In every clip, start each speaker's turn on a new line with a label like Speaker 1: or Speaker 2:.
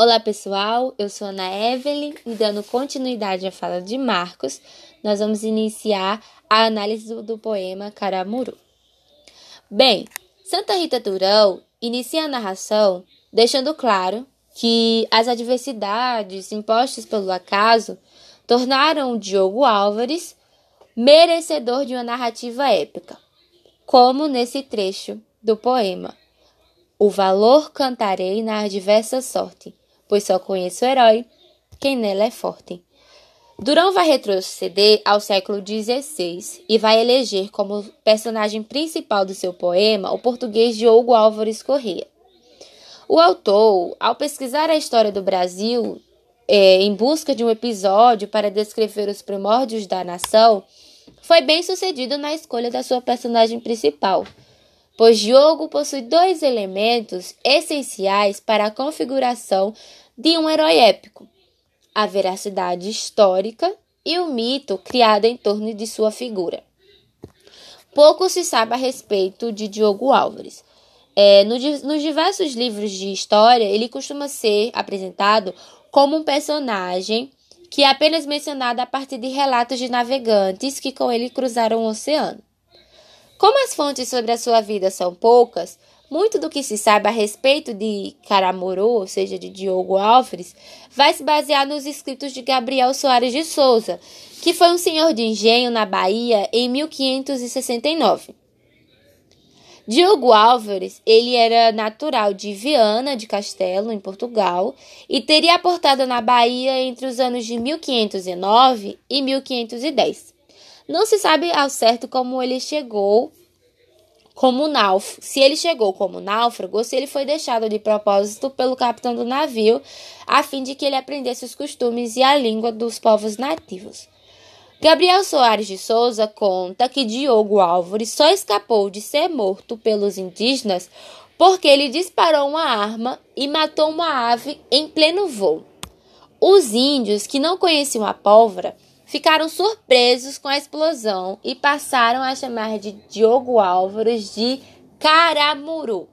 Speaker 1: Olá pessoal, eu sou Ana Evelyn e dando continuidade à fala de Marcos, nós vamos iniciar a análise do, do poema Caramuru. Bem, Santa Rita Durão inicia a narração deixando claro que as adversidades impostas pelo acaso tornaram Diogo Álvares merecedor de uma narrativa épica, como nesse trecho do poema. O valor cantarei na adversa sorte, pois só conheço o herói quem nela é forte. Durão vai retroceder ao século XVI e vai eleger como personagem principal do seu poema o português Diogo Álvares Corrêa. O autor, ao pesquisar a história do Brasil é, em busca de um episódio para descrever os primórdios da nação, foi bem sucedido na escolha da sua personagem principal, pois Diogo possui dois elementos essenciais para a configuração de um herói épico: a veracidade histórica e o mito criado em torno de sua figura. Pouco se sabe a respeito de Diogo Álvares. É, no, nos diversos livros de história, ele costuma ser apresentado como um personagem que é apenas mencionado a partir de relatos de navegantes que com ele cruzaram o oceano. Como as fontes sobre a sua vida são poucas, muito do que se sabe a respeito de Caramuru, ou seja, de Diogo Álvares, vai se basear nos escritos de Gabriel Soares de Souza, que foi um senhor de engenho na Bahia em 1569. Diogo Álvares, ele era natural de Viana de Castelo, em Portugal, e teria aportado na Bahia entre os anos de 1509 e 1510. Não se sabe ao certo como ele chegou como náufrago, se ele chegou como náufrago ou se ele foi deixado de propósito pelo capitão do navio, a fim de que ele aprendesse os costumes e a língua dos povos nativos. Gabriel Soares de Souza conta que Diogo Álvares só escapou de ser morto pelos indígenas porque ele disparou uma arma e matou uma ave em pleno voo. Os índios, que não conheciam a pólvora, ficaram surpresos com a explosão e passaram a chamar de Diogo Álvares de Caramuru,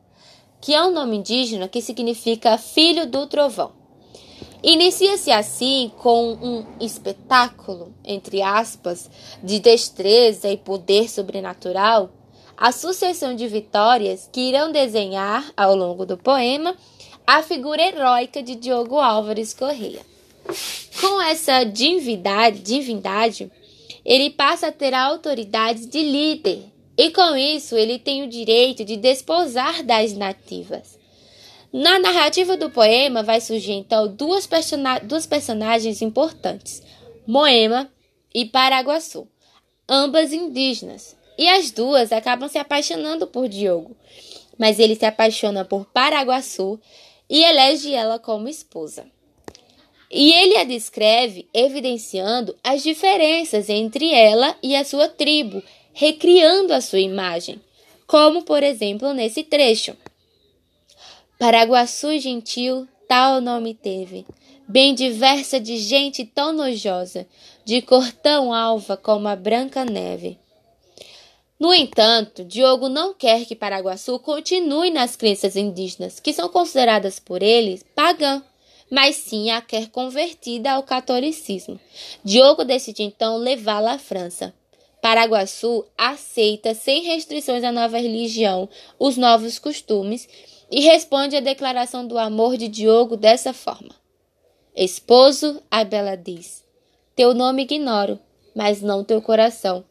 Speaker 1: que é um nome indígena que significa filho do trovão. Inicia-se assim com um espetáculo, entre aspas, de destreza e poder sobrenatural, a sucessão de vitórias que irão desenhar, ao longo do poema, a figura heróica de Diogo Álvares Correia. Com essa divindade, divindade, ele passa a ter a autoridade de líder, e com isso ele tem o direito de desposar das nativas. Na narrativa do poema vai surgir então duas, duas personagens importantes, Moema e Paraguaçu, ambas indígenas, e as duas acabam se apaixonando por Diogo, mas ele se apaixona por Paraguaçu e elege ela como esposa. E ele a descreve evidenciando as diferenças entre ela e a sua tribo, recriando a sua imagem, como por exemplo nesse trecho. Paraguaçu gentil, tal nome teve, bem diversa de gente tão nojosa, de cor tão alva como a branca neve. No entanto, Diogo não quer que Paraguaçu continue nas crenças indígenas, que são consideradas por ele pagãs mas sim a quer convertida ao catolicismo. Diogo decide então levá-la à França. Paraguaçu aceita sem restrições a nova religião, os novos costumes e responde à declaração do amor de Diogo dessa forma: Esposo, a bela diz: Teu nome ignoro, mas não teu coração,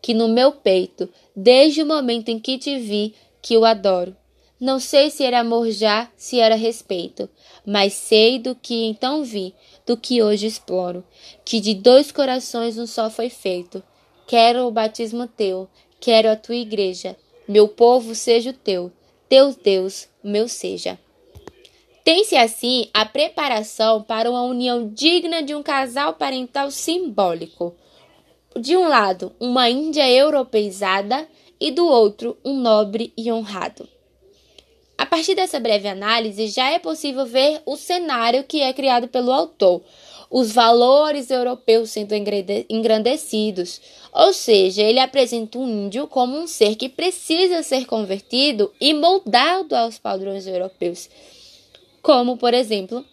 Speaker 1: que no meu peito, desde o momento em que te vi, que o adoro. Não sei se era amor já, se era respeito, mas sei do que então vi, do que hoje exploro, que de dois corações um só foi feito. Quero o batismo teu, quero a tua igreja, meu povo seja o teu, teu Deus, meu seja. Tem-se assim a preparação para uma união digna de um casal parental simbólico. De um lado, uma Índia europeizada e do outro, um nobre e honrado. Partir dessa breve análise, já é possível ver o cenário que é criado pelo autor, os valores europeus sendo engrandecidos, ou seja, ele apresenta o índio como um ser que precisa ser convertido e moldado aos padrões europeus, como, por exemplo,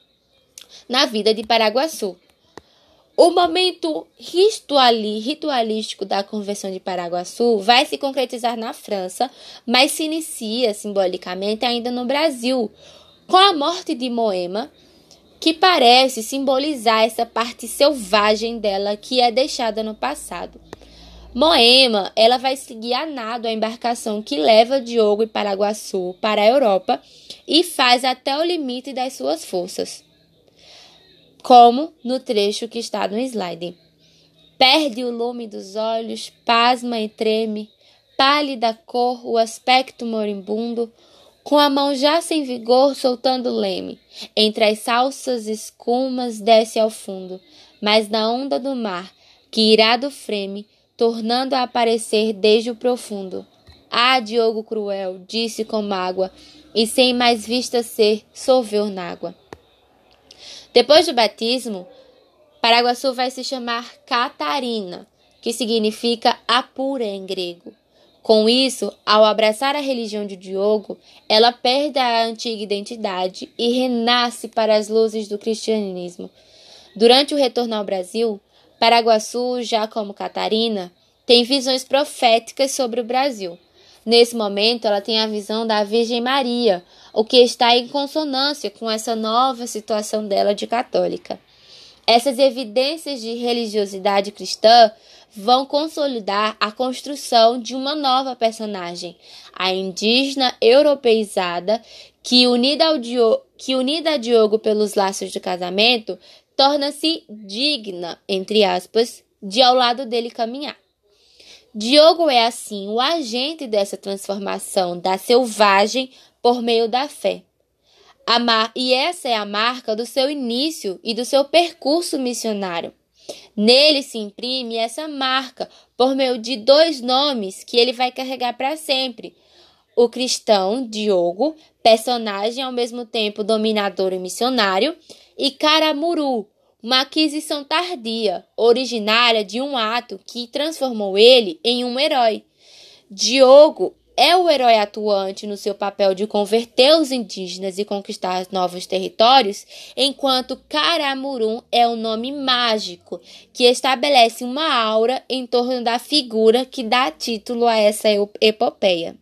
Speaker 1: na vida de Paraguaçu. O momento ritualístico da Convenção de Paraguaçu vai se concretizar na França, mas se inicia simbolicamente ainda no Brasil, com a morte de Moema, que parece simbolizar essa parte selvagem dela que é deixada no passado. Moema, ela vai seguir a nado a embarcação que leva Diogo e Paraguaçu para a Europa e faz até o limite das suas forças como no trecho que está no slide. Perde o lume dos olhos, pasma e treme, pálida cor, o aspecto moribundo, com a mão já sem vigor soltando o leme. Entre as salsas escumas desce ao fundo, mas na onda do mar, que irado freme, tornando a aparecer desde o profundo. Ah, Diogo cruel, disse com mágoa, e sem mais vista ser, solveu nágua. Depois do batismo, Paraguaçu vai se chamar Catarina, que significa apura em grego. Com isso, ao abraçar a religião de Diogo, ela perde a antiga identidade e renasce para as luzes do cristianismo. Durante o retorno ao Brasil, Paraguaçu, já como Catarina, tem visões proféticas sobre o Brasil. Nesse momento, ela tem a visão da Virgem Maria, o que está em consonância com essa nova situação dela de católica. Essas evidências de religiosidade cristã vão consolidar a construção de uma nova personagem, a indígena europeizada, que unida, ao Diogo, que unida a Diogo pelos laços de casamento, torna-se digna, entre aspas, de ao lado dele caminhar. Diogo é, assim, o agente dessa transformação da selvagem por meio da fé. E essa é a marca do seu início e do seu percurso missionário. Nele se imprime essa marca por meio de dois nomes que ele vai carregar para sempre: o cristão Diogo, personagem ao mesmo tempo dominador e missionário, e Caramuru, uma aquisição tardia, originária de um ato que transformou ele em um herói. Diogo é o herói atuante no seu papel de converter os indígenas e conquistar novos territórios, enquanto Caramurum é o nome mágico que estabelece uma aura em torno da figura que dá título a essa epopeia.